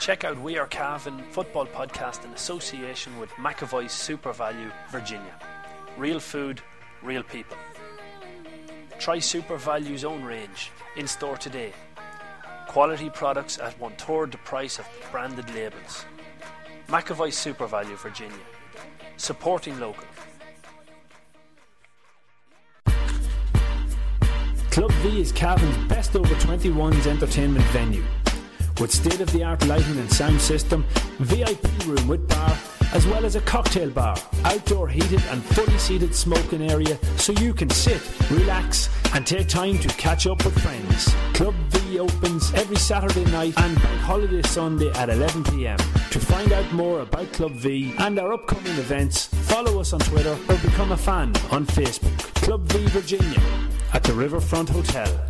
Check out We Are Cavan football podcast in association with McAvoy's Super Value, Virginia. Real food, real people. Try Super Value's own range in store today. Quality products at one third the price of branded labels. McAvoy Super Value, Virginia. Supporting local. Club V is Cavan's best over 21s entertainment venue. With state of the art lighting and sound system, VIP room with bar, as well as a cocktail bar, outdoor heated and fully seated smoking area so you can sit, relax, and take time to catch up with friends. Club V opens every Saturday night and Bank Holiday Sunday at 11pm. To find out more about Club V and our upcoming events, follow us on Twitter or become a fan on Facebook. Club V Virginia at the Riverfront Hotel.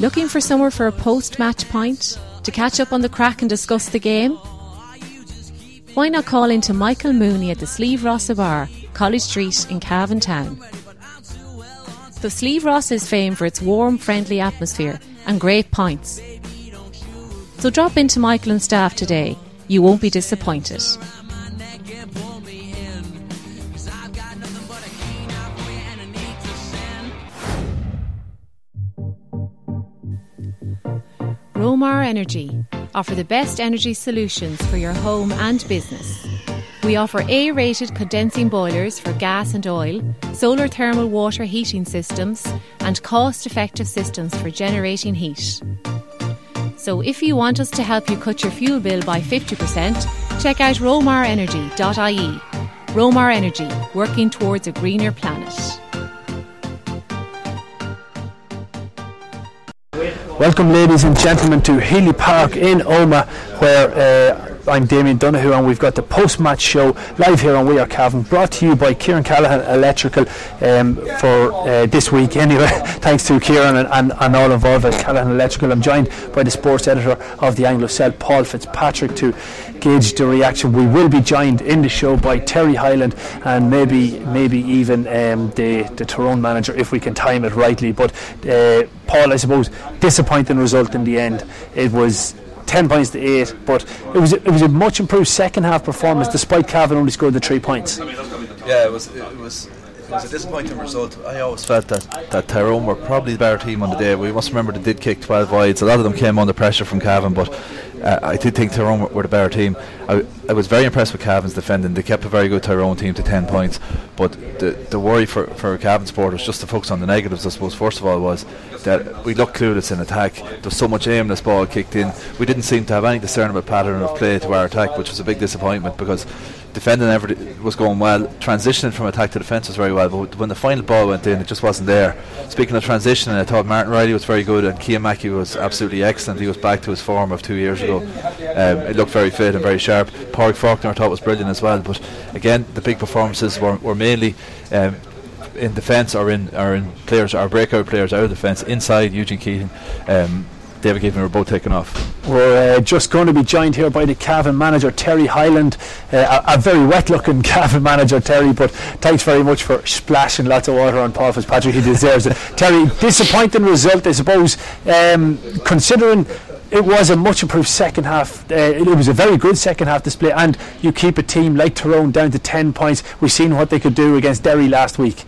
Looking for somewhere for a post match pint? To catch up on the crack and discuss the game? Why not call into Michael Mooney at the Sleeve Rossa Bar, College Street in Cavan Town? The Sleeve Rossa is famed for its warm, friendly atmosphere and great pints. So drop into Michael and staff today. You won't be disappointed. Romar Energy offer the best energy solutions for your home and business. We offer A rated condensing boilers for gas and oil, solar thermal water heating systems, and cost effective systems for generating heat. So if you want us to help you cut your fuel bill by 50%, check out romarenergy.ie. Romar Energy, working towards a greener planet. Welcome, ladies and gentlemen, to Healy Park in Omagh, where uh, I'm Damien Donoghue, and we've got the post match show live here on We Are Cavan, brought to you by Kieran Callahan Electrical um, for uh, this week. Anyway, thanks to Kieran and, and, and, all involved at Callahan Electrical. I'm joined by the sports editor of the Anglo-Celt, Paul Fitzpatrick, to gauge the reaction. We will be joined in the show by Terry Hyland and maybe maybe even um, the, the Tyrone manager if we can time it rightly. But uh, Paul, I suppose, disappointing result in the end. It was 10 points to 8 but it was it was a much improved second half performance despite Cavan only scored the 3 points yeah it was it was it was a disappointing result. I always felt that, that Tyrone were probably the better team on the day. We must remember they did kick 12 wides. A lot of them came under pressure from Cavan, but uh, I did think Tyrone were, the better team. I, I was very impressed with Cavan's defending. They kept a very good Tyrone team to 10 points, but the, the worry for, for Cavan supporters, just to focus on the negatives, I suppose, first of all, was that we looked clueless in attack. There was so much aimless ball kicked in. We didn't seem to have any discernible pattern of play to our attack, which was a big disappointment because defending everything was going well. Transitioning from attack to defence was very well, but when the final ball went in, it just wasn't there. Speaking of transitioning, I thought Martin Reilly was very good, and Mackey was absolutely excellent. He was back to his form of two years ago. Um, it looked very fit and very sharp. Pádraig Faulkner I thought was brilliant as well. But again, the big performances were, were mainly. Um, in defence or in or in players our breakout players out of defence inside Eugene Keating um, David Given were both taken off. We're uh, just going to be joined here by the Cavan manager Terry Hyland. uh, a, a, very wet looking Cavan manager Terry, but thanks very much for splashing lots of water on Paul Fitzpatrick, he deserves it. Terry, disappointing result I suppose, um, considering it was a much improved second half. Uh, it was a very good second half display, and you keep a team like Tyrone down to 10 points. We've seen what they could do against Derry last week.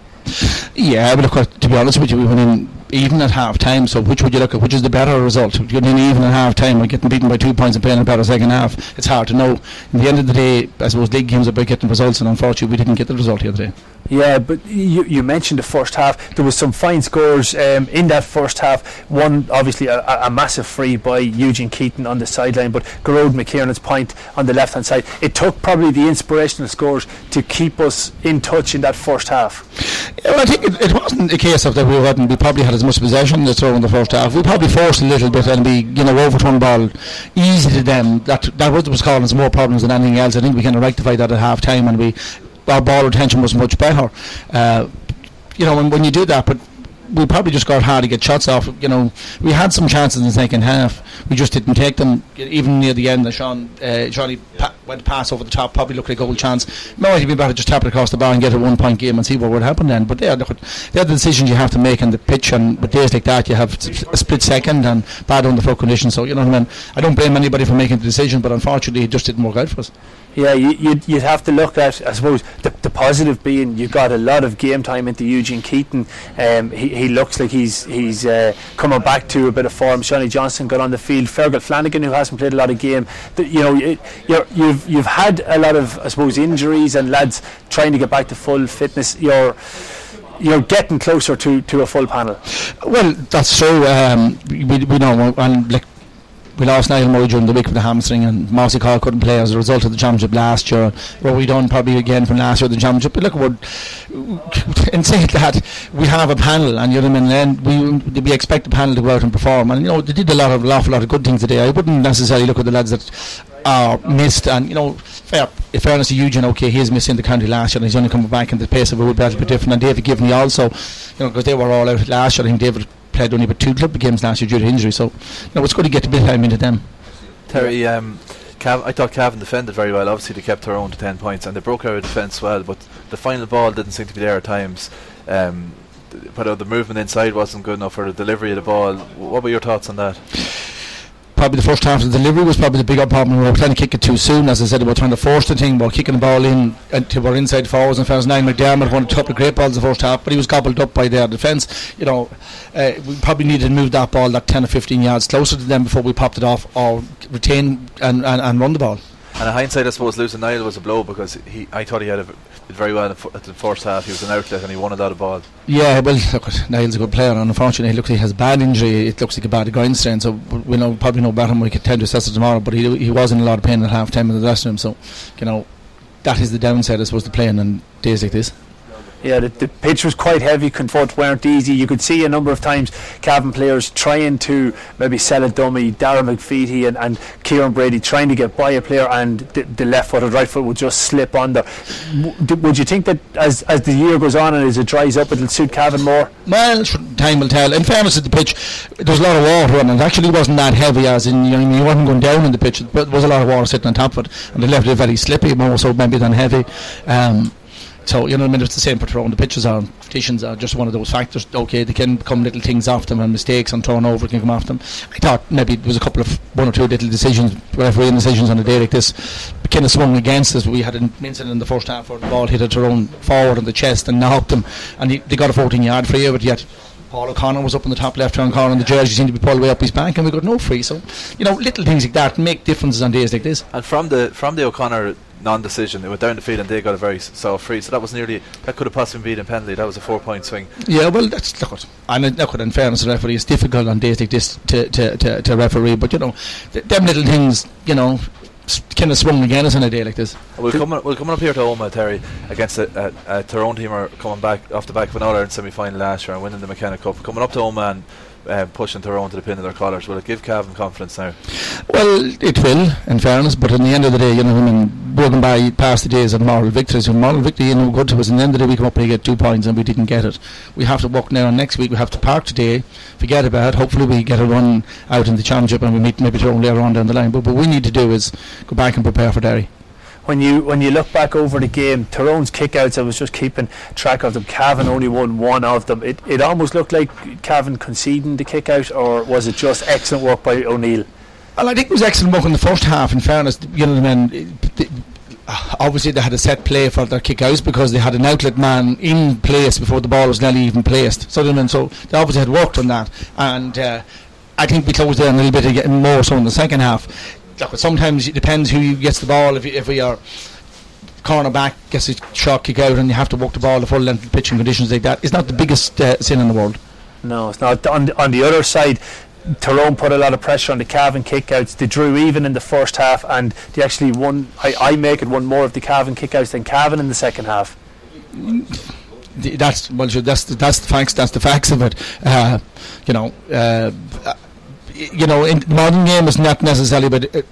Yeah, but of course, to be honest with you, we went in even at half time. So which would you look at? Which is the better result? Getting in even at half time or getting beaten by two points and playing a better second half? It's hard to know. In the end of the day, I suppose league games are about getting results, and unfortunately, we didn't get the result here today. Yeah, but you, you mentioned the first half. There was some fine scores um, in that first half. One, obviously, a, a massive free by Eugene Keating on the sideline, but Gearóid McKiernan's point on the left hand side. It took probably the inspirational scores to keep us in touch in that first half. Yeah, well, I think it, it, wasn't a case of that we hadn't. We probably had as much possession as throw in the first half. We probably forced a little bit and we, you know, overturned ball easy to them. That that was, was causing us more problems than anything else. I think we kind of rectified that at half time and we our ball retention was much better. Uh, you know, when, when you do that, but we probably just got hard to get shots off. You know, we had some chances in the second half. We just didn't take them. Even near the end, Sean uh, Johnny pa- went pass over the top. Probably looked like a goal chance. Might be better just tap it across the bar and get a one point game and see what would happen then. But they are, they are the decisions you have to make on the pitch. And with days like that, you have a split second and bad on the floor conditions. So you know what I mean. I don't blame anybody for making the decision, but unfortunately, it just didn't work out for us. Yeah, you, you'd, you'd have to look at, I suppose, the, the positive being you got a lot of game time into Eugene Keating. Um, he, he looks like he's he's uh, coming back to a bit of form. Seanie Johnston got on the field. Fergal Flanagan, who hasn't played a lot of game, the, you know, you you've you've had a lot of, I suppose, injuries and lads trying to get back to full fitness. You're you're getting closer to, to a full panel. Well, that's true. Um, we, we know, and like we lost Niall Murray during the week with the hamstring, and Mossy Call couldn't play as a result of the championship last year. What we done probably again from last year the championship. But look, we're, in saying that, we have a panel, and you know mean. we we expect the panel to go out and perform, and you know they did a lot of an awful lot of good things today. I wouldn't necessarily look at the lads that are missed, and you know, fair, in fairness to Eugene, okay, he's missing the county last year, and he's only coming back, and the pace of it would be a little bit different. And David Givney also, you know, because they were all out last year. I think David played only about two club games last year due to injury. So, know, it's good to get a bit of time into them. Terry, um, Cav- I thought Cavan defended very well. Obviously, they kept Tyrone to 10 points and they broke our defence well, but the final ball didn't seem to be there at times. Um, but uh, the movement inside wasn't good enough for the delivery of the ball. What were your thoughts on that? Probably the first half of the delivery was probably the bigger problem. We were trying to kick it too soon, as I said, we were trying to force the thing, we were kicking the ball in until we are inside forwards. And fans, Niall McDermott won a couple of great balls the first half, but he was gobbled up by their defence. You know, uh, we probably needed to move that ball that 10 or 15 yards closer to them before we popped it off or retain and, and, and run the ball. And in hindsight, I suppose losing Niall was a blow because he, I thought he had a, did very well at the first half. He was an outlet and he won a lot of ball. Yeah, well, look, Niall's a good player, and unfortunately, he looks like he has a bad injury. It looks like a bad strain, so we know probably know better. We could tend to assess it tomorrow, but he he was in a lot of pain at half time in the dressing room. So, you know, that is the downside, I suppose, to playing on days like this. Yeah, the, the pitch was quite heavy. Confront weren't easy. You could see a number of times Cavan players trying to maybe sell a dummy. Dara McVeety and, and Kieran Brady trying to get by a player, and the, the left foot or right foot would just slip under. would you think that as as the year goes on and as it dries up, it'll suit Cavan more? Well, time will tell. In fairness to the pitch, there's a lot of water on it. It actually wasn't that heavy, as in you, know, you wasn't going down in the pitch, but there was a lot of water sitting on top of it, and they left it very slippy, more so maybe than heavy. Um, so, you know, I mean, it's the same for Tyrone. The pitches are, petitions are just one of those factors. Okay, they can come little things off them and mistakes and throwing over can come off them. I thought maybe there was a couple of one or two little decisions, refereeing decisions on a day like this, kind of swung against us. We had an incident in the first half where the ball hit a Tyrone forward on the chest and knocked them, and he, they got a 14 yard free, but yet Paul O'Connor was up in the top left hand corner and the jersey seemed to be pulled way up his back and we got no free so you know little things like that make differences on days like this and from the from the O'Connor non-decision. It went down the field and they got a very soft free. So that was nearly that could have possibly been a penalty. That was a four-point swing. Yeah, well, that's look. At and look, at in fairness, the referee, it's difficult on days like this to to, to, to referee. But you know, th- them little things, you know, kind of swung against us on a day like this. We'll come, we'll come up here to Omagh, Terry, against a, a, a Tyrone team are coming back off the back of an All Ireland semi final last year and winning the McKenna Cup. Coming up to Omagh and uh, pushing Tyrone to the pin of their collars. Will it give Cavan confidence now? Well, it will, in fairness, but in the end of the day, you know, I mean, working by past the days of moral victories. When moral victory, you know, good to us, in the end of the day, we come up and get two points and we didn't get it. We have to walk now, and next week we have to park today, forget about it. Hopefully, we get a run out in the championship and we meet maybe Tyrone later on down the line. But what we need to do is go back and prepare for Derry when you when you look back over the game, Tyrone's kickouts, I was just keeping track of them. Cavan only won one of them. It it almost looked like Cavan conceding the kickout, or was it just excellent work by O'Neill? Well, I think it was excellent work in the first half. In fairness, you know, the men. Obviously, they had a set play for their kickouts because they had an outlet man in place before the ball was nearly even placed. So, so they obviously had worked on that, and uh, I think we closed down a little bit more so in the second half look, sometimes it depends who gets the ball. If, if we are corner back gets a shot kick out and you have to walk the ball the full length of the pitch in conditions like that. It's not the biggest uh, sin in the world. No, it's not. On the, on the other side, Tyrone put a lot of pressure on the Cavan kickouts. They drew even in the first half, and they actually won. I, I make it one more of the Cavan kickouts than Cavan in the second half. That's well, that's the, that's the facts. That's the facts of it. Uh, you know, uh, you know, in modern game is not necessarily about uh,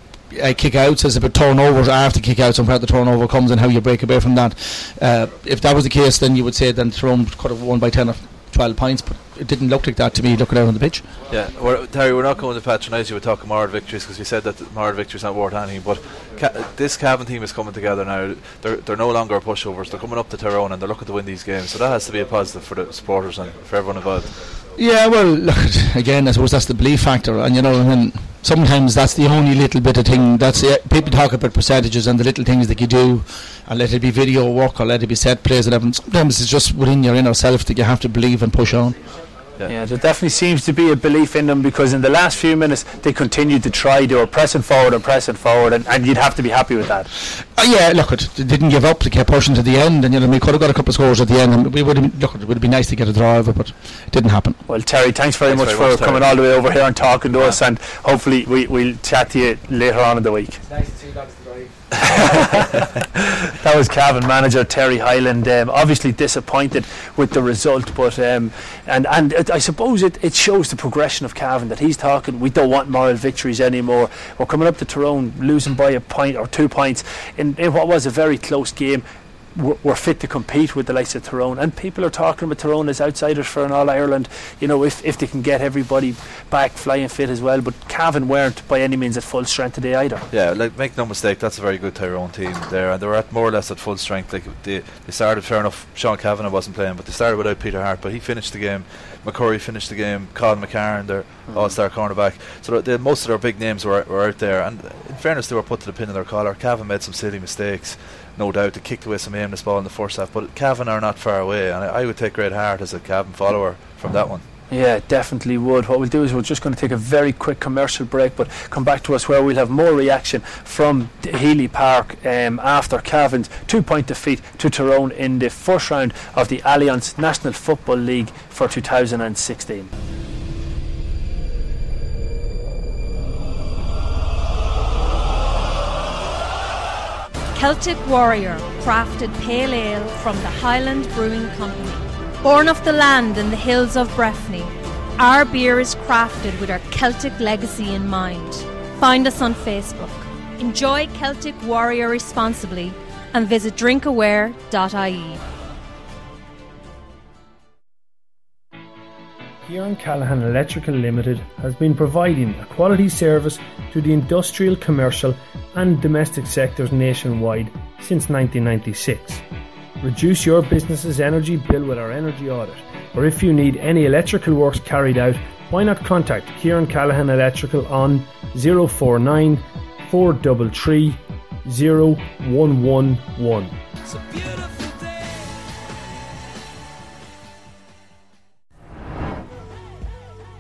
uh, kick outs, it's about turnovers after kick outs and where the turnover comes and how you break away from that. Uh, if that was the case, then you would say then Tyrone could have won by 10 or 12 points, but it didn't look like that to me looking out on the pitch. Yeah, we're, Terry, we're not going to patronise you with talking Mard victories because you said that Mard victories aren't worth anything. But ca- this Cavan team is coming together now. They're, they're no longer pushovers. They're coming up to Tyrone and they're looking to win these games. So that has to be a positive for the supporters and for everyone involved. Yeah, well, look, again, I suppose that's the belief factor, and you know, sometimes that's the only little bit of thing. That's it. people talk about percentages and the little things that you do, and let it be video work or let it be set plays and everything. Sometimes it's just within your inner self that you have to believe and push on. Yeah. yeah. there definitely seems to be a belief in them because in the last few minutes they continued to try. They were pressing forward and pressing forward, and, and you'd have to be happy with that. Uh, yeah, look, it, they didn't give up. They kept pushing to the end, and you know we could have got a couple of scores at the end. And we would have, look, it would have been nice to get a draw over, but it didn't happen. Well, Terry, thanks very thanks much very for much, coming all the way over here and talking to yeah. us, and hopefully we, we'll chat to you later on in the week. That was Cavan manager Terry Hyland. Um, obviously disappointed with the result, but um, and and it, I suppose it, it shows the progression of Cavan that he's talking. We don't want moral victories anymore. We're coming up to Tyrone, losing by a point or two points in, in what was a very close game we're fit to compete with the likes of Tyrone. And people are talking about Tyrone as outsiders for an All Ireland, you know, if, if they can get everybody back flying fit as well. But Cavan weren't by any means at full strength today either. Yeah, like make no mistake, that's a very good Tyrone team there. And they were at more or less at full strength. Like they, they started, fair enough, Sean Cavanagh wasn't playing, but they started without Peter Harte, but he finished the game. McCurry finished the game. Cathal McCarron, their mm-hmm. all-star cornerback. So the, most of their big names were, were out there. And in fairness, they were put to the pin in their collar. Cavan made some silly mistakes no doubt they kicked away some aimless ball in the first half. But Cavan are not far away, and I, would take great heart as a Cavan follower from that one. Yeah, definitely would. What we'll do is we're just going to take a very quick commercial break, but come back to us where we'll have more reaction from Healy Park um, after Cavan's two point defeat to Tyrone in the first round of the Allianz National Football League for 2016. Celtic Warrior crafted pale ale from the Highland Brewing Company. Born of the land in the hills of Breffni, our beer is crafted with our Celtic legacy in mind. Find us on Facebook. Enjoy Celtic Warrior responsibly and visit drinkaware.ie. Kieran Callahan Electrical Limited has been providing a quality service to the industrial, commercial, and domestic sectors nationwide since 1996. Reduce your business's energy bill with our energy audit, or if you need any electrical works carried out, why not contact Kieran Callahan Electrical on 049 433 0111.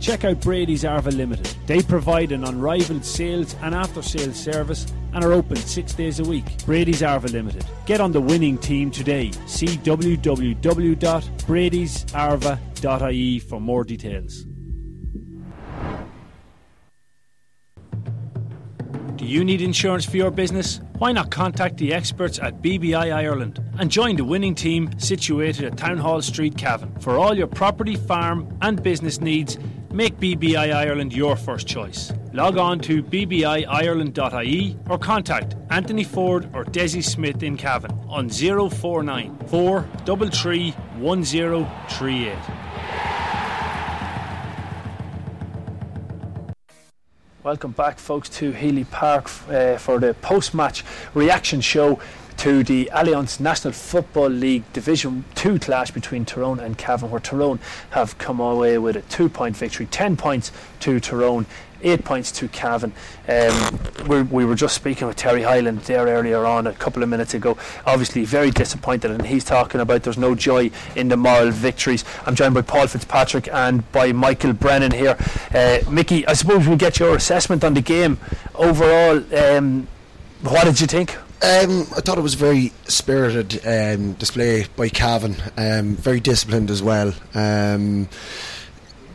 check out Brady's Arva Limited. They provide an unrivaled sales and after sales service and are open six days a week. Brady's Arva Limited. Get on the winning team today. See www.bradysarva.ie for more details. Do you need insurance for your business? Why not contact the experts at BBI Ireland and join the winning team situated at Town Hall Street, Cavan. For all your property, farm, and business needs, make BBI Ireland your first choice. Log on to bbiireland.ie or contact Anthony Ford or Desi Smith in Cavan on 049 433 1038. Welcome back, folks, to Healy Park uh, for the post match reaction show to the Allianz National Football League Division 2 clash between Tyrone and Cavan, where Tyrone have come away with a two point victory, 10 points to Tyrone. Eight points to Cavan. Um, we we were just speaking with Terry Hyland there earlier on a couple of minutes ago. Obviously, very disappointed, and he's talking about there's no joy in the moral victories. I'm joined by Paul Fitzpatrick and by Michael Brennan here. Uh, Mickey, I suppose we get your assessment on the game overall. Um, what did you think? Um, I thought it was a very spirited um, display by Cavan, um, very disciplined as well. Um,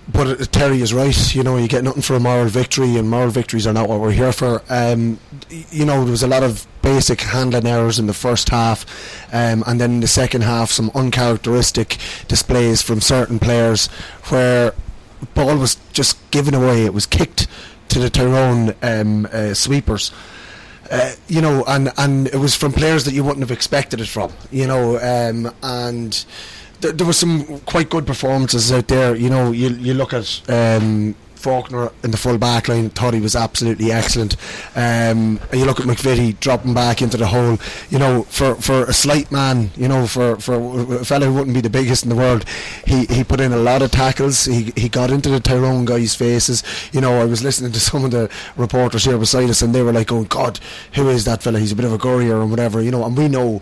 but Terry is right. You know, you get nothing for a moral victory, and moral victories are not what we're here for. Um, you know, there was a lot of basic handling errors in the first half, um, and then in the second half, some uncharacteristic displays from certain players where ball was just given away. It was kicked to the Tyrone um, uh, sweepers. Uh, you know, and, and it was from players that you wouldn't have expected it from, you know, um, and th- there were some quite good performances out there. You know, you you look at um, Faulkner in the full back line, thought he was absolutely excellent. Um, and you look at McVeety dropping back into the hole. You know, for, for a slight man, you know, for, for a fellow who wouldn't be the biggest in the world, he, he put in a lot of tackles. He he got into the Tyrone guys' faces. You know, I was listening to some of the reporters here beside us, and they were like, "Oh God, who is that fella? He's a bit of a courier and whatever." You know, and we know.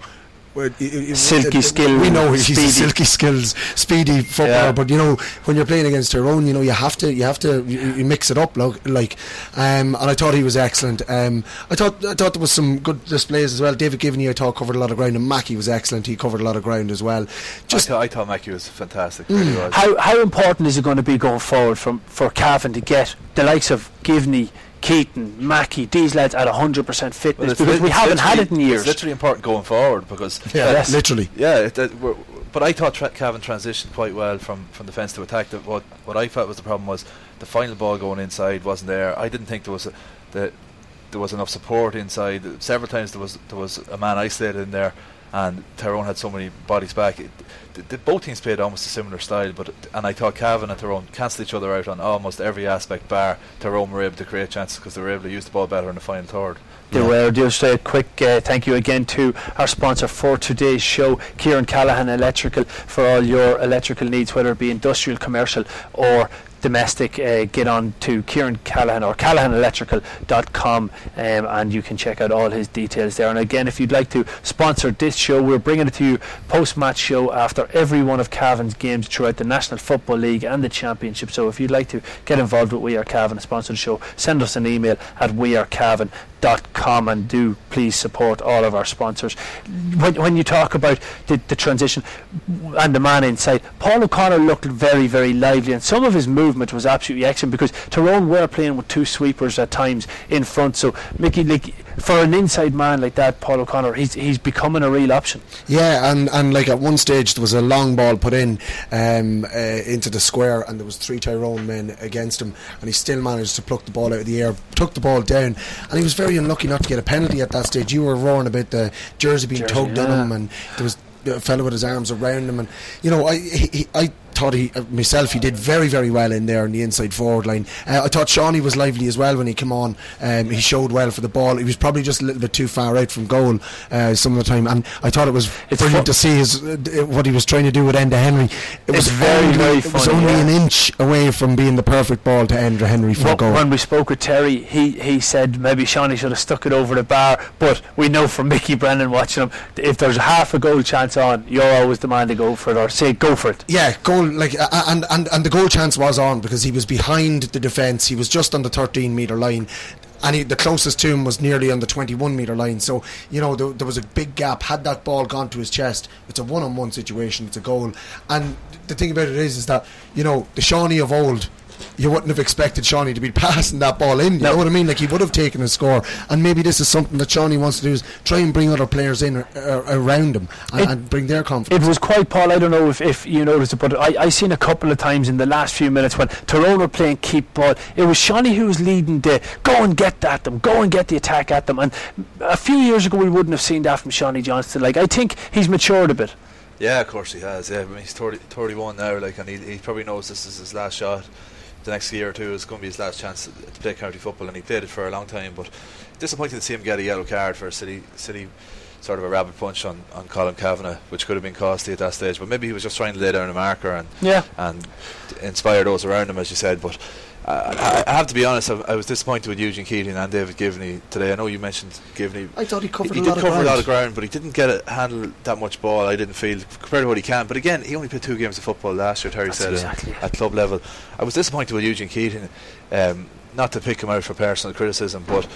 Well, i- i- Silky i- skill, We know he's speedy. a silky skills, speedy footballer. Yeah. But you know, when you're playing against Tyrone, you know you have to you have to you, you mix it up. Like, like um, and I thought he was excellent. Um, I thought I thought there was some good displays as well. David Givney, I thought covered a lot of ground, and Mackey was excellent. He covered a lot of ground as well. Just I, thought, I thought Mackey was fantastic. Really was. How how important is it going to be going forward from for Cavan to get the likes of Givney, Keating, Mackey, these lads at 100% fitness Well, it's because lit- we haven't had it in years. It's literally important going forward because Yeah, Yes. literally. yeah. It, it, we're- but I thought tra- Cavan transitioned quite well from, from defence to attack. That what what I felt was the problem was the final ball going inside wasn't there. I didn't think there was a, the there was enough support inside. Several times there was there was a man isolated in there, and Tyrone had so many bodies back. It, the, the, both teams played almost a similar style, but and I thought Cavan and Tyrone cancelled each other out on almost every aspect. Bar Tyrone were able to create chances because they were able to use the ball better in the final third. They were. Just a quick uh, thank you again to our sponsor for today's show, Kieran Callahan Electrical, for all your electrical needs, whether it be industrial, commercial, or domestic. Uh, get on to Kieran Callahan or CallahanElectrical.com um, and you can check out all his details there. And again, if you'd like to sponsor this show, we're bringing it to you post match show after every one of Cavan's games throughout the National Football League and the Championship. So if you'd like to get involved with We Are Cavan and sponsor the show, send us an email at wearecavan dot com and do please support all of our sponsors. When, when you talk about the, the transition and the man inside, Paul O'Connor looked very, very lively and some of his movement was absolutely excellent because Tyrone were playing with two sweepers at times in front. So Mickey, like, for an inside man like that, Paul O'Connor, he's, he's becoming a real option. Yeah, and, and like at one stage there was a long ball put in um, uh, into the square, and there was three Tyrone men against him, and he still managed to pluck the ball out of the air, took the ball down, and he was very unlucky not to get a penalty at that stage. You were roaring about the jersey being Jersey, tugged on him, and there was a fellow with his arms around him, and you know, I he, I thought he uh, myself he did very very well in there in the inside forward line. Uh, I thought Seanie was lively as well when he came on. Um, he showed well for the ball. He was probably just a little bit too far out from goal uh, some of the time, and I thought it was It's brilliant fu- to see his uh, what he was trying to do with Enda Henry. It It's was very, only, very It was only yeah. an inch away from being the perfect ball to Enda Henry for When, goal. when we spoke with Terry, he, he said maybe Seanie should have stuck it over the bar. But we know from Mickey Brennan watching him, if there's half a goal chance on, you're always the man to go for it or say go for it. Yeah, goal like uh, and, and and the goal chance was on because he was behind the defence. He was just on the 13 metre line. And he, the closest to him was nearly on the 21 metre line. So, you know, there, there was a big gap. Had that ball gone to his chest, it's a one on one situation, it's a goal. And the thing about it is, is that, you know, the Seanie of old, you wouldn't have expected Seanie to be passing that ball in. You No. know what I mean? Like, he would have taken a score. And maybe this is something that Seanie wants to do is try and bring other players in uh, around him and, It- and bring their confidence. It was quite, Paul. I don't know if, if you noticed it, but I, I seen a couple of times in the last few minutes when Tyrone were playing keep ball. It was Seanie who was leading the go and get at them, go and get the attack at them. And a few years ago, we wouldn't have seen that from Seanie Johnston. Like, I think he's matured a bit. Yeah, of course he has. Yeah, I mean, he's 30, 31 now, like, and he, he probably knows this is his last shot. The next year or two is going to be his last chance to, play county football, and he played it for a long time. But disappointing to see him get a yellow card for a City City sort of a rapid punch on, on Colm Cavanagh, which could have been costly at that stage. But maybe he was just trying to lay down a marker and Yeah. and inspire those around him, as you said. But I, I have to be honest, I, I was disappointed with Eugene Keating and David Givney today. I know you mentioned Givney. I thought he covered he a did lot of cover a lot of ground, but he didn't get it handle that much ball. I didn't feel compared to what he can. But again, he only played two games of football last year. Terry That's said exactly. at, at club level. I was disappointed with Eugene Keating. Um, not to pick him out for personal criticism, but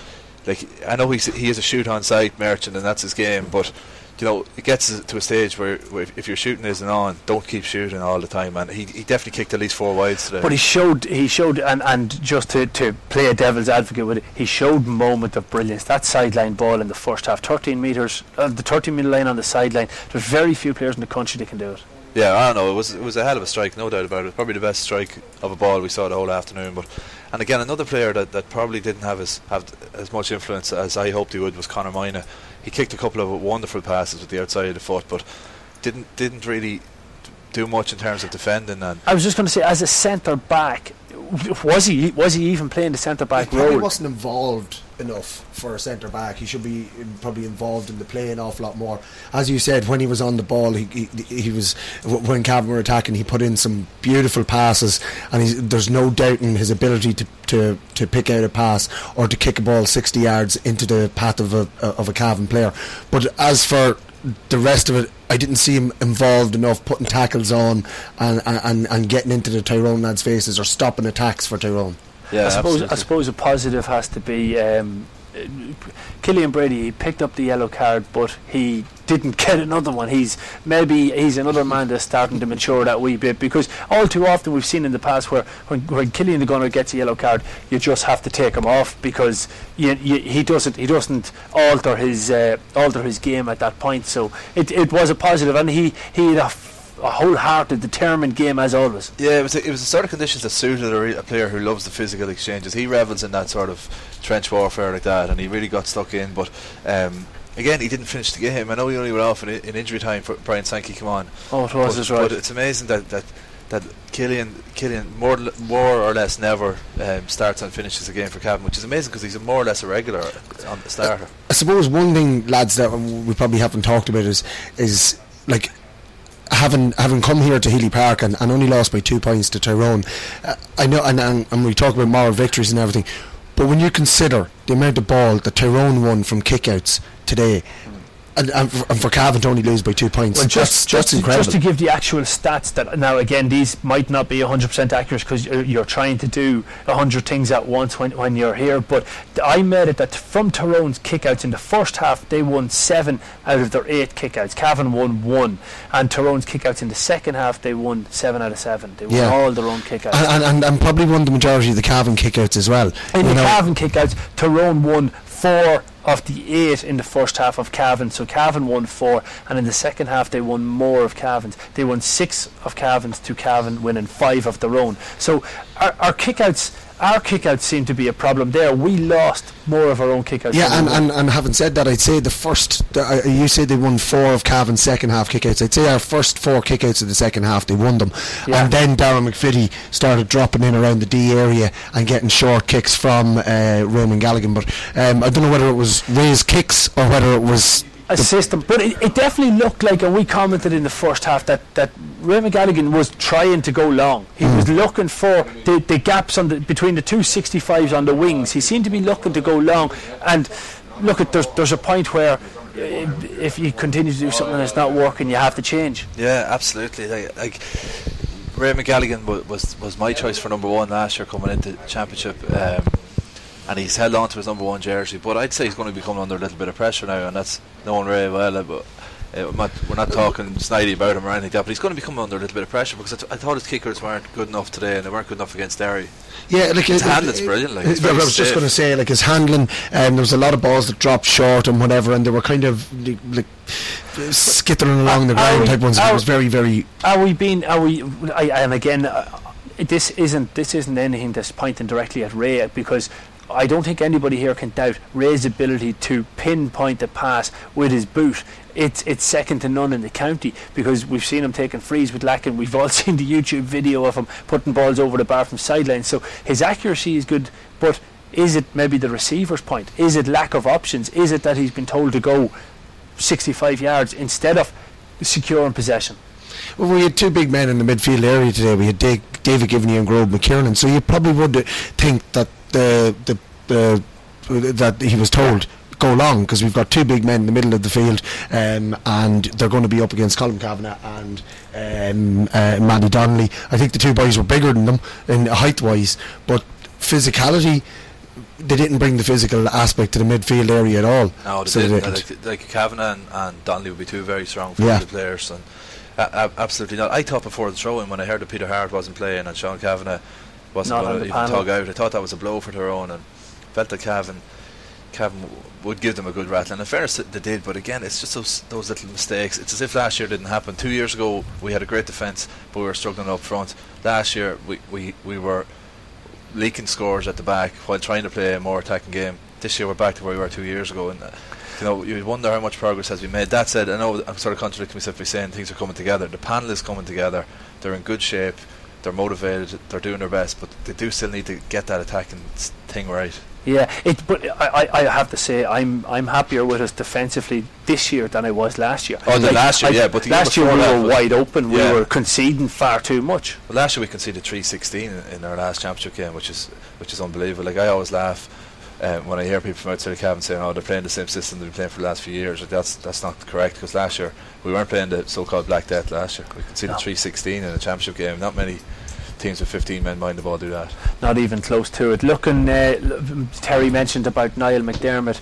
like I know he's, he is a shoot on sight merchant and that's his game, but you know it gets to a stage where, where if, if your shooting isn't on, don't keep shooting all the time. And he, he definitely kicked at least four wides today. But he showed, he showed, and, and just to, to play a devil's advocate with it, he showed moment of brilliance. That sideline ball in the first half, 13 metres, uh, the 13 metre line on the sideline. There's very few players in the country that can do it. Yeah, I don't know. It was it was a hell of a strike, no doubt about it. Probably the best strike of a ball we saw the whole afternoon. But and again, another player that, that probably didn't have as have as much influence as I hoped he would was Conor Moyna. He kicked a couple of wonderful passes with the outside of the foot, but didn't didn't really do much in terms of defending. And I was just going to say, as a centre back, was he was he even playing the centre back he probably role? wasn't involved enough for a centre back. He should be probably involved in the play an awful lot more. As you said, when he was on the ball, he he, he was when Cavan were attacking, he put in some beautiful passes, and he's, there's no doubting his ability to, to, to pick out a pass or to kick a ball 60 yards into the path of a of a Cavan player. But as for the rest of it, I didn't see him involved enough putting tackles on and, and, and getting into the Tyrone lads' faces or stopping attacks for Tyrone. yeah, I suppose I suppose a positive has to be um, uh, Killian Brady. He picked up the yellow card, but he didn't get another one. He's maybe he's another man that's starting to mature that wee bit because all too often we've seen in the past where when, when Killian the Gunner gets a yellow card, you just have to take him off because you, you, he doesn't he doesn't alter his uh, alter his game at that point. So it, it was a positive, and he he had a, a wholehearted, determined game as always. Yeah, it was a, it was the sort of conditions that suited a, re- a player who loves the physical exchanges. He revels in that sort of trench warfare like that, and he really got stuck in. But um, again, he didn't finish the game. I know he only went off in, in injury time for Brian Sankey come on. Oh, it was but, his right. but it's amazing that that that Killian Killian more more or less never um, starts and finishes a game for Cavan, which is amazing because he's a more or less a regular on the starter. I suppose one thing, lads, that we probably haven't talked about is is like having having come here to Healy Park and, and only lost by two points to Tyrone. Uh, I know, and, and, and we talk about moral victories and everything, but when you consider the amount of ball that Tyrone won from kickouts today, and, and, for, and for Cavan to only lose by two points, Well, just, that's just, to, incredible. just to give the actual stats that now again these might not be 100% accurate because you're, you're trying to do 100 things at once when, when you're here but I made it that from Tyrone's kickouts in the first half they won 7 out of their 8 kickouts Cavan won 1 and Tyrone's kickouts in the second half they won 7 out of 7 they won Yeah. all their own kickouts and, and, and, and probably won the majority of the Cavan kickouts as well. in You the know, Cavan kickouts, Tyrone won four of the eight in the first half of Cavan. So Cavan won four, and in the second half they won more of Cavan's. They won six of Cavan's to Cavan, winning five of their own. So our, our kickouts, our kickouts seem to be a problem there. We lost more of our own kickouts. Yeah, and, and, and having said that, I'd say the first, uh, you said they won four of Cavan's second half kickouts. I'd say our first four kickouts of the second half, they won them. Yeah. And then Dara McVeety started dropping in around the D area and getting short kicks from uh, Raymond Galligan. But um, I don't know whether it was Ray's kicks or whether it was. a system, but it, it definitely looked like, and we commented in the first half that that Raymond Galligan was trying to go long. He was looking for the, the gaps on the between the two 65s on the wings. He seemed to be looking to go long, and look at there's there's a point where. uh, If you continue to do something that's not working, you have to change. Yeah, absolutely. Like, like Ray McGalligan wa- was was my choice for number one last year coming into the championship, um, and he's held on to his number one jersey. But I'd say he's going to be coming under a little bit of pressure now, and that's knowing Ray well. uh, But uh, we're, not, we're not talking snidey about him or anything like that. But he's going to be coming under a little bit of pressure because I, th- I thought his kickers weren't good enough today, and they weren't good enough against Derry. Yeah, like His it- handling's it- brilliant, like, it- it's I was just going to say, like his handling, um, there was a lot of balls that dropped short and whatever, and they were kind of like, like skittering along the Are ground type ones. are- It was very, very. Are we being? Are we? I, and again, uh, this isn't this isn't anything that's pointing directly at Ray because I don't think anybody here can doubt Ray's ability to pinpoint the pass with his boot. It's it's second to none in the county because we've seen him taking frees with Lacken. We've all seen the YouTube video of him putting balls over the bar from sideline. So his accuracy is good, but is it maybe the receiver's point? Is it lack of options? Is it that he's been told to go 65 yards instead of securing possession. Well, we had two big men in the midfield area today. We had Dave, David Givney and Gearóid McKiernan. So you probably would think that the the, the that he was told go long because we've got two big men in the middle of the field um, and they're going to be up against Colm Cavanagh and um, uh, Matty Donnelly. I think the two boys were bigger than them in height wise, but physicality. They didn't bring the physical aspect to the midfield area at all. No, they So didn't. didn't. Like, like Cavanagh and, and Donnelly would be two very strong Yeah. players, and uh, uh, absolutely not. I thought before the throw-in when I heard that Peter Harte wasn't playing and Sean Cavanagh wasn't going to even panel. tug out, I thought that was a blow for Tyrone and felt that Cavan, Cavan w- would give them a good rattle. And in fairness, they did. But again, it's just those those little mistakes. It's as if last year didn't happen. Two years ago, we had a great defence, but we were struggling up front. Last year, we we, we were leaking scores at the back while trying to play a more attacking game. This year we're back to where we were two years ago, and uh, you know you wonder how much progress has been made. That said, I know I'm sort of contradicting myself by saying things are coming together. The panel is coming together. They're in good shape. They're motivated. They're doing their best, but they do still need to get that attacking thing right. Yeah, it. But I, I, I have to say, I'm I'm happier with us defensively this year than I was last year. Oh, than last year, yeah, but the last year we that were wide open. Yeah. We were conceding far too much. Well, last year we conceded 316 in, in our last championship game, which is which is unbelievable. Like I always laugh um, when I hear people from outside the Cavan saying, "Oh, they're playing the same system they've been playing for the last few years." Like, that's that's not correct because last year we weren't playing the so-called Black Death. Last year we conceded No. 316 in a championship game. Not many teams with 15 men behind the ball do that. Not even close to it. Looking, uh, Terry mentioned about Niall McDermott.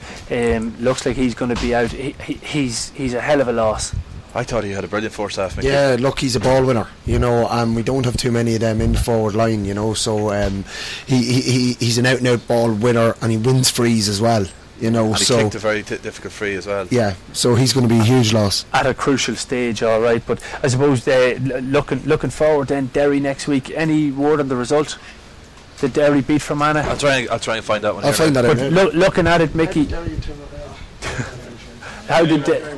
Um, looks like he's going to be out. He, he, he's he's a hell of a loss. I thought he had a brilliant first half. Mickey. Yeah, look, he's a ball winner, you know, and we don't have too many of them in the forward line, you know. So um, he, he he- he's an out and out ball winner, and he wins frees as well, you know. and he so kicked a very t- difficult free as well. yeah, so he's going to be a huge loss. At a crucial stage, all right. But I suppose uh, l- looking looking forward then Derry next week. Any word on the result? Did Derry beat Fermanagh? I'll try. And, I'll try and find that one. I'll here find now. that out. But now. loo- looking at it, Mickey, how did De-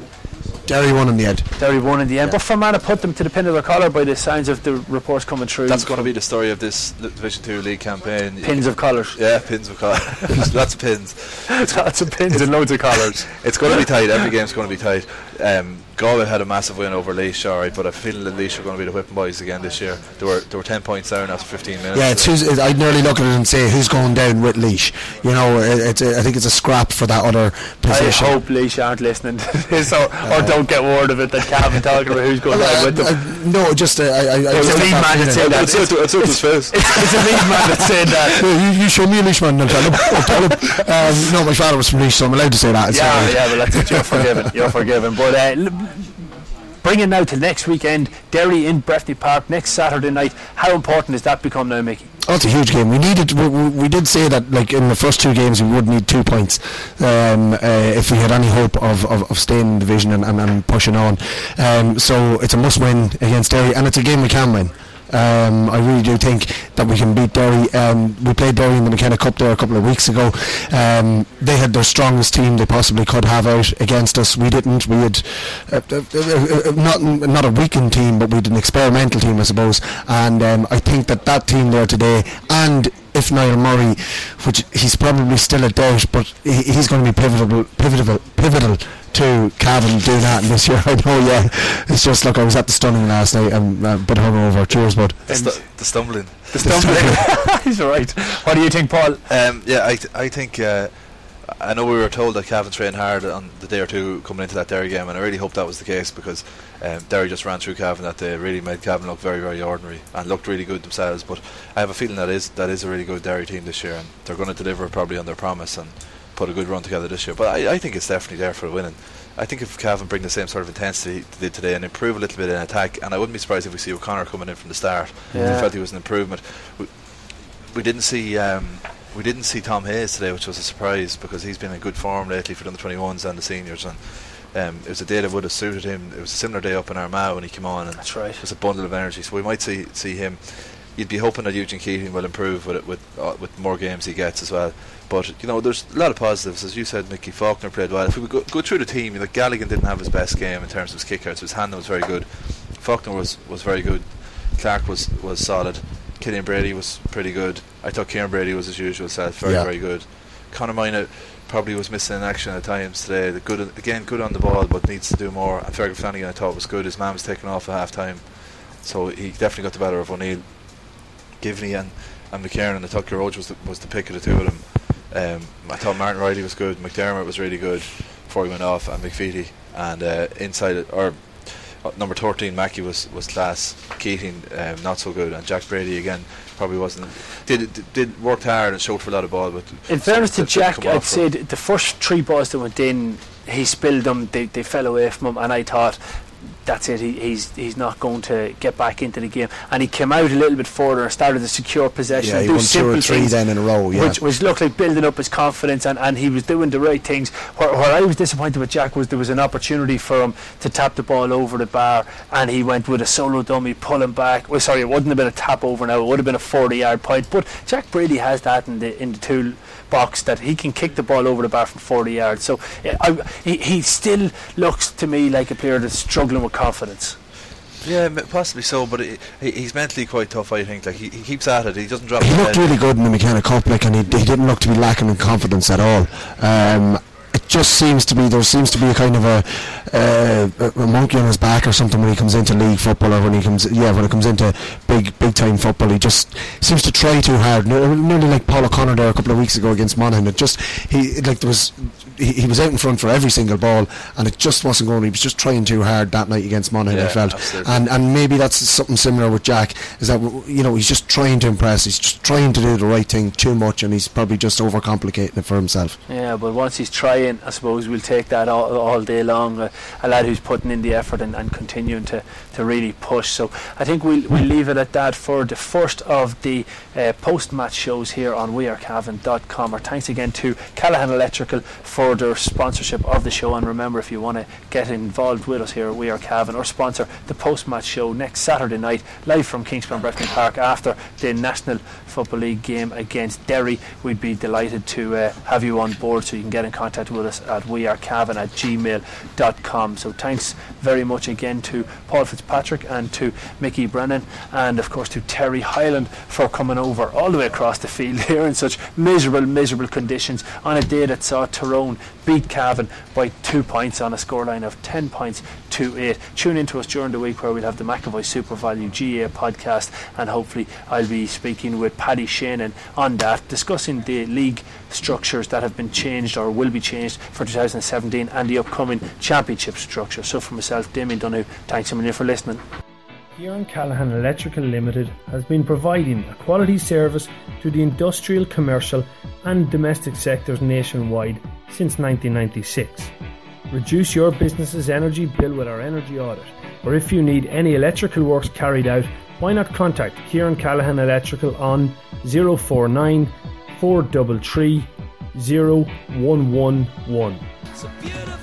Derry won in the end. Derry won in the end? Yeah. But Fermanagh put them to the pin of their collar by the signs of the reports coming through. That's going to be the story of this Division Two league campaign. pins of collars. Yeah, pins of collars. Lots of pins. Lots of pins and loads of collars. It's going to be tight. Every game's going to be tight. Um, Galway had a massive win over Laois, all right, but I feel that Laois are going to be the whipping boys again this year. They were they were ten points down after 15 minutes. Yeah, it's who's, it, I'd nearly look at it and say who's going down with Laois. You know, it, it's a, I think it's a scrap for that other position. I hope Laois aren't listening to this or, or don't get word of it that Cavan talking about who's going Well, down uh, with them. uh, no, just uh, I, I, I It's a just lead that man feeling. that said that. It's, it's, it's, it's his. It's, it's a lead man that said that. You, you show me a Laois man and I'll tell him. I'll tell him. Um, no, my father was from Laois, so I'm allowed to say that. It's Yeah, all right. yeah, well that's it. You're forgiven. You're forgiven. But uh, l- bringing now to next weekend, Derry in Breffni Park next Saturday night. How important has that become now, Mickey? Oh, it's a huge game. We needed. We, we, did say that, like in the first two games, we would need two points um, uh, if we had any hope of, of, of staying in the division and, and, and pushing on. Um, so it's a must-win against Derry, and it's a game we can win. Um, I really do think that we can beat Derry. Um, we played Derry in the McKenna Cup there a couple of weeks ago. Um, they had their strongest team they possibly could have out against us. We didn't. We had uh, uh, uh, uh, not not a weakened team, but we had an experimental team, I suppose. And um, I think that that team there today, and if Niall Murray, which he's probably still a doubt, but he's going to be pivotal, pivotal, pivotal to Cavan that this year. I know, yeah. It's just look, I was at the stunning last night. I'm a bit hungover. Cheers, bud. The, stu- the stumbling. The stumbling. He's right. What do you think, Paul? Um, yeah, I, th- I think. Uh, I know we were told that Cavan trained hard on the day or two coming into that Derry game, and I really hope that was the case because um, Derry just ran through Cavan that day, really made Cavan look very, very ordinary and looked really good themselves. But I have a feeling that is that is a really good Derry team this year, and they're going to deliver probably on their promise and put a good run together this year. But I, I think it's definitely there for a winning. I think if Cavan bring the same sort of intensity they did today and improve a little bit in attack, and I wouldn't be surprised if we see O'Connor coming in from the start. Yeah. I felt he was an improvement. We, we didn't see um, we didn't see Tom Hayes today, which was a surprise because he's been in good form lately for the under 21s and the seniors. And um, it was a day that would have suited him. It was a similar day up in Armagh when he came on, and That's right. it was a bundle of energy. So we might see see him. You'd be hoping that Eugene Keating will improve with it, with uh, with more games he gets as well. But you know, there's a lot of positives, as you said. Mickey Faulkner played well. If we go, go through the team, like Galligan didn't have his best game in terms of his kickouts. His handling was very good. Faulkner was, was very good. Clark was was solid. Killian Brady was pretty good. I thought Kieran Brady was his usual self, very Yeah. very good. Conor Moyna probably was missing in action at times today. The good again, good on the ball, but needs to do more. And Fergal Flanagan, I thought was good. His man was taken off at half time, so he definitely got the better of O'Neill. Givney and and McKiernan. I thought George was the, was the pick of the two of them. Um, I thought Martin Reilly was good. McDermott was really good before he went off, and McVeety and uh, inside it, or uh, number 13 Mackey was was class Keating um, not so good and Jack Brady again probably wasn't did did, did worked hard and showed for a lot of ball but in fairness to Jack I'd say the first three balls that went in he spilled them they, they fell away from him and I thought that's it. He, he's he's not going to get back into the game. And he came out a little bit further and started to secure possession. Yeah, he won two or three then in a row. Yeah, which, which looked like building up his confidence, and, and he was doing the right things. Where, where I was disappointed with Jack was there was an opportunity for him to tap the ball over the bar, and he went with a solo dummy, pulling back. Well, sorry, it wouldn't have been a tap over now. It would have been a 40-yard point. But Jack Brady has that in the in the tool box that he can kick the ball over the bar from 40 yards. So I, he, he still looks to me like a player that's struggling with confidence. Yeah, possibly so, but he, he's mentally quite tough. I think. Like he, he keeps at it. He doesn't drop. He looked really good in the McKenna Cup, like, and he, he didn't look to be lacking in confidence at all. Um, it just seems to be there seems to be a kind of a, uh, a monkey on his back or something when he comes into league football or when he comes yeah when it comes into big big time football he just seems to try too hard nearly like Paul O'Connor there a couple of weeks ago against Monaghan it just he like there was he, he, was out in front for every single ball, and it just wasn't going. He was just trying too hard that night against Monaghan. Yeah, I felt, absolutely. and and maybe that's something similar with Jack. Is that you know he's just trying to impress. He's just trying to do the right thing too much, and he's probably just overcomplicating it for himself. Yeah, but once he's trying, I suppose we'll take that all, all day long. Uh, a lad who's putting in the effort and, and continuing to, to really push. So I think we'll we'll leave it at that for the first of the uh, post match shows here on wearecavan.com. Our thanks again to Callahan Electrical for their sponsorship of the show. And remember, if you want to get involved with us here at We Are Cavan or sponsor the post match show next Saturday night, live from Kingspan Breffni Park after the National Football League game against Derry, we'd be delighted to uh, have you on board so you can get in contact with us at wearecavan at gmail.com. So thanks very much again to Paul Fitzpatrick and to Mickey Brennan and of course to Terry Hyland for coming over all the way across the field here in such miserable, miserable conditions on a day that saw Tyrone beat Cavan by two points on a scoreline of 10 points to 8. Tune in to us during the week where we'll have the McAvoy SuperValu GA podcast and hopefully I'll be speaking with Paddy Shannon on that, discussing the league structures that have been changed or will be changed for 2017 and the upcoming championship structure. So for myself, Damien Donoghue, thanks a million for listening. Kieran Callahan Electrical Limited has been providing a quality service to the industrial, commercial, and domestic sectors nationwide since 1996. Reduce your business's energy bill with our energy audit, or if you need any electrical works carried out, why not contact Kieran Callahan Electrical on 049 433 0111.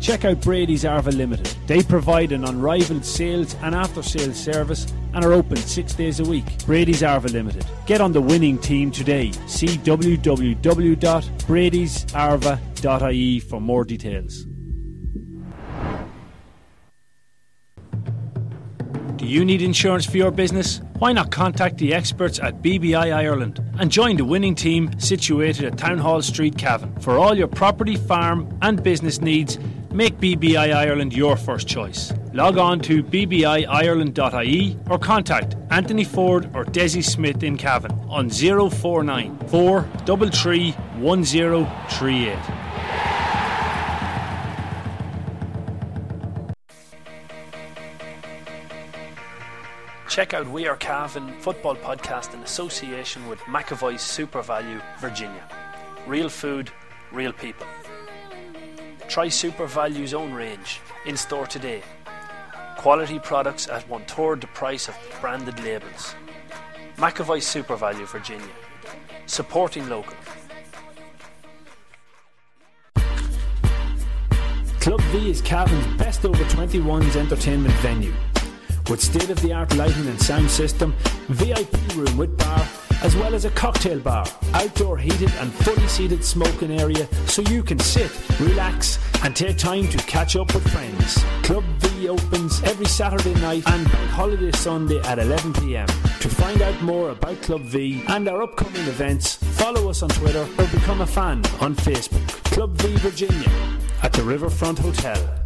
check out Brady's Arva Limited. They provide an unrivaled sales and after sales service and are open six days a week. Brady's Arva Limited. Get on the winning team today. See www.bradysarva.ie for more details. Do you need insurance for your business? Why not contact the experts at BBI Ireland and join the winning team situated at Town Hall Street, Cavan. For all your property, farm, and business needs, Make BBI Ireland your first choice. Log on to bbiireland.ie or contact Anthony Ford or Desi Smith in Cavan on 049 433 1038. Check out We Are Cavan football podcast in association with McAvoy SuperValu, Virginia. Real food, real people. Try SuperValu's own range in store today. Quality products at one third the price of branded labels. McAvoy SuperValu, Virginia. Supporting local. Club V is Cavan's best over 21s entertainment venue. With state of the art lighting and sound system, VIP room with bar, as well as a cocktail bar, outdoor heated and fully seated smoking area so you can sit, relax, and take time to catch up with friends. Club V opens every Saturday night and Holiday Sunday at 11pm. To find out more about Club V and our upcoming events, follow us on Twitter or become a fan on Facebook. Club V Virginia at the Riverfront Hotel.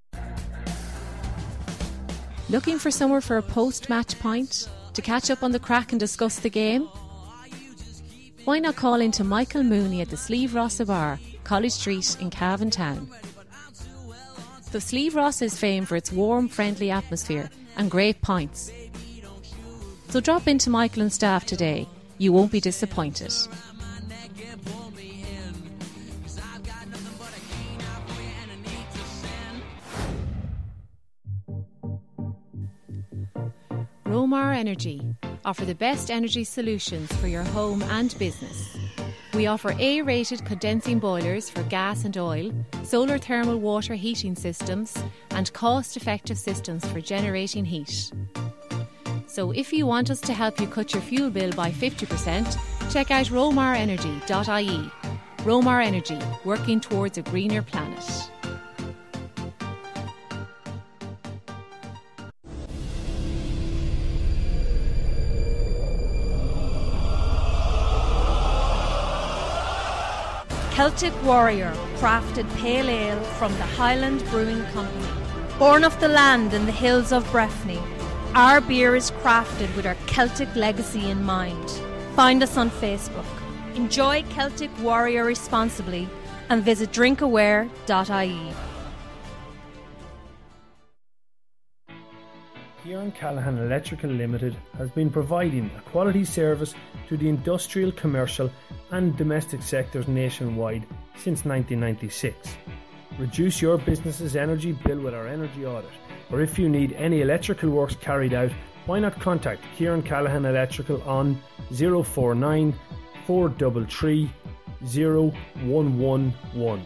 Looking for somewhere for a post match pint? To catch up on the crack and discuss the game? Why not call into Michael Mooney at the Sleeve Rossa Bar, College Street in Cavan Town? The Sleeve Rossa is famed for its warm, friendly atmosphere and great pints. So drop into Michael and staff today. You won't be disappointed. Romar Energy offer the best energy solutions for your home and business. We offer A rated condensing boilers for gas and oil, solar thermal water heating systems, and cost effective systems for generating heat. So, if you want us to help you cut your fuel bill by 50%, check out romarenergy.ie. Romar Energy, working towards a greener planet. Celtic Warrior crafted pale ale from the Highland Brewing Company. Born of the land in the hills of Breffni, our beer is crafted with our Celtic legacy in mind. Find us on Facebook. Enjoy Celtic Warrior responsibly and visit drinkaware.ie. Kieran Callahan Electrical Limited has been providing a quality service to the industrial, commercial, and domestic sectors nationwide since 1996. Reduce your business's energy bill with our energy audit, or if you need any electrical works carried out, why not contact Kieran Callahan Electrical on 049 433 0111.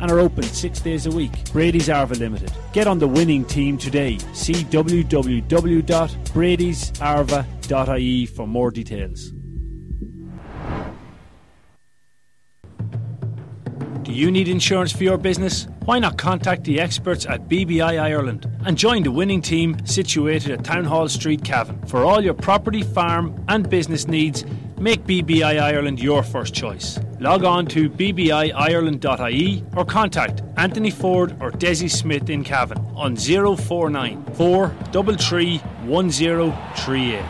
and are open six days a week. Brady's Arva Limited. Get on the winning team today. See www.bradysarva.ie for more details. Do you need insurance for your business? Why not contact the experts at BBI Ireland and join the winning team situated at Town Hall Street, Cavan. For all your property, farm, and business needs, make BBI Ireland your first choice. Log on to bbiireland.ie or contact Anthony Ford or Desi Smith in Cavan on 049 433 1038.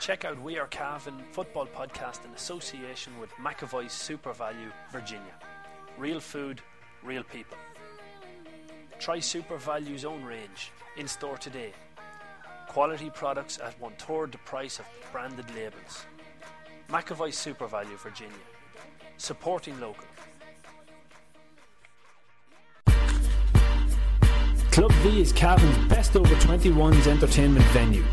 Check out We Are Cavan football podcast in association with McAvoy's SuperValu, Virginia. Real food, real people. Try SuperValu's own range in store today. Quality products at one third the price of branded labels. McAvoy SuperValu, Virginia. Supporting local. Club V is Cavan's best over 21s entertainment venue.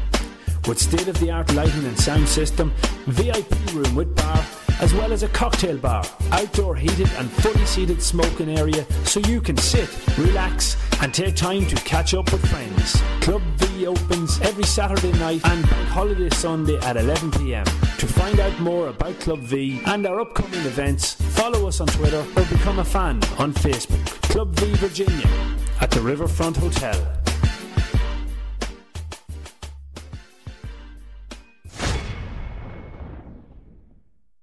With state of the art lighting and sound system, VIP room with bar, as well as a cocktail bar, outdoor heated and fully seated smoking area so you can sit, relax, and take time to catch up with friends. Club V opens every Saturday night and Bank Holiday Sunday at 11pm. To find out more about Club V and our upcoming events, follow us on Twitter or become a fan on Facebook. Club V Virginia at the Riverfront Hotel.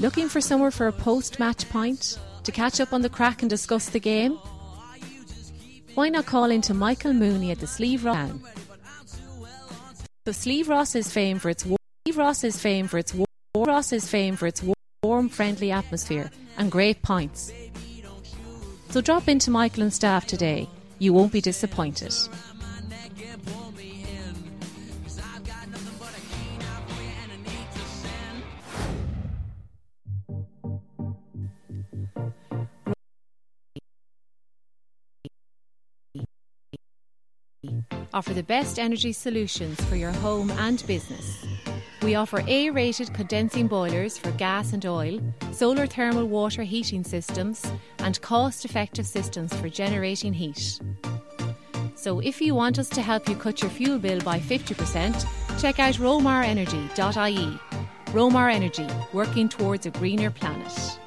Looking for somewhere for a post match pint? To catch up on the crack and discuss the game? Why not call into Michael Mooney at the Sleeve Ross? The Sleeve Ross is famed for its Sleeve Ross is famed for its Ross is famed for its warm, friendly atmosphere and great pints. So drop into Michael and staff today. You won't be disappointed. Offer the best energy solutions for your home and business. We offer A rated condensing boilers for gas and oil, solar thermal water heating systems, and cost effective systems for generating heat. So if you want us to help you cut your fuel bill by 50%, check out romarenergy.ie. Romar Energy, working towards a greener planet.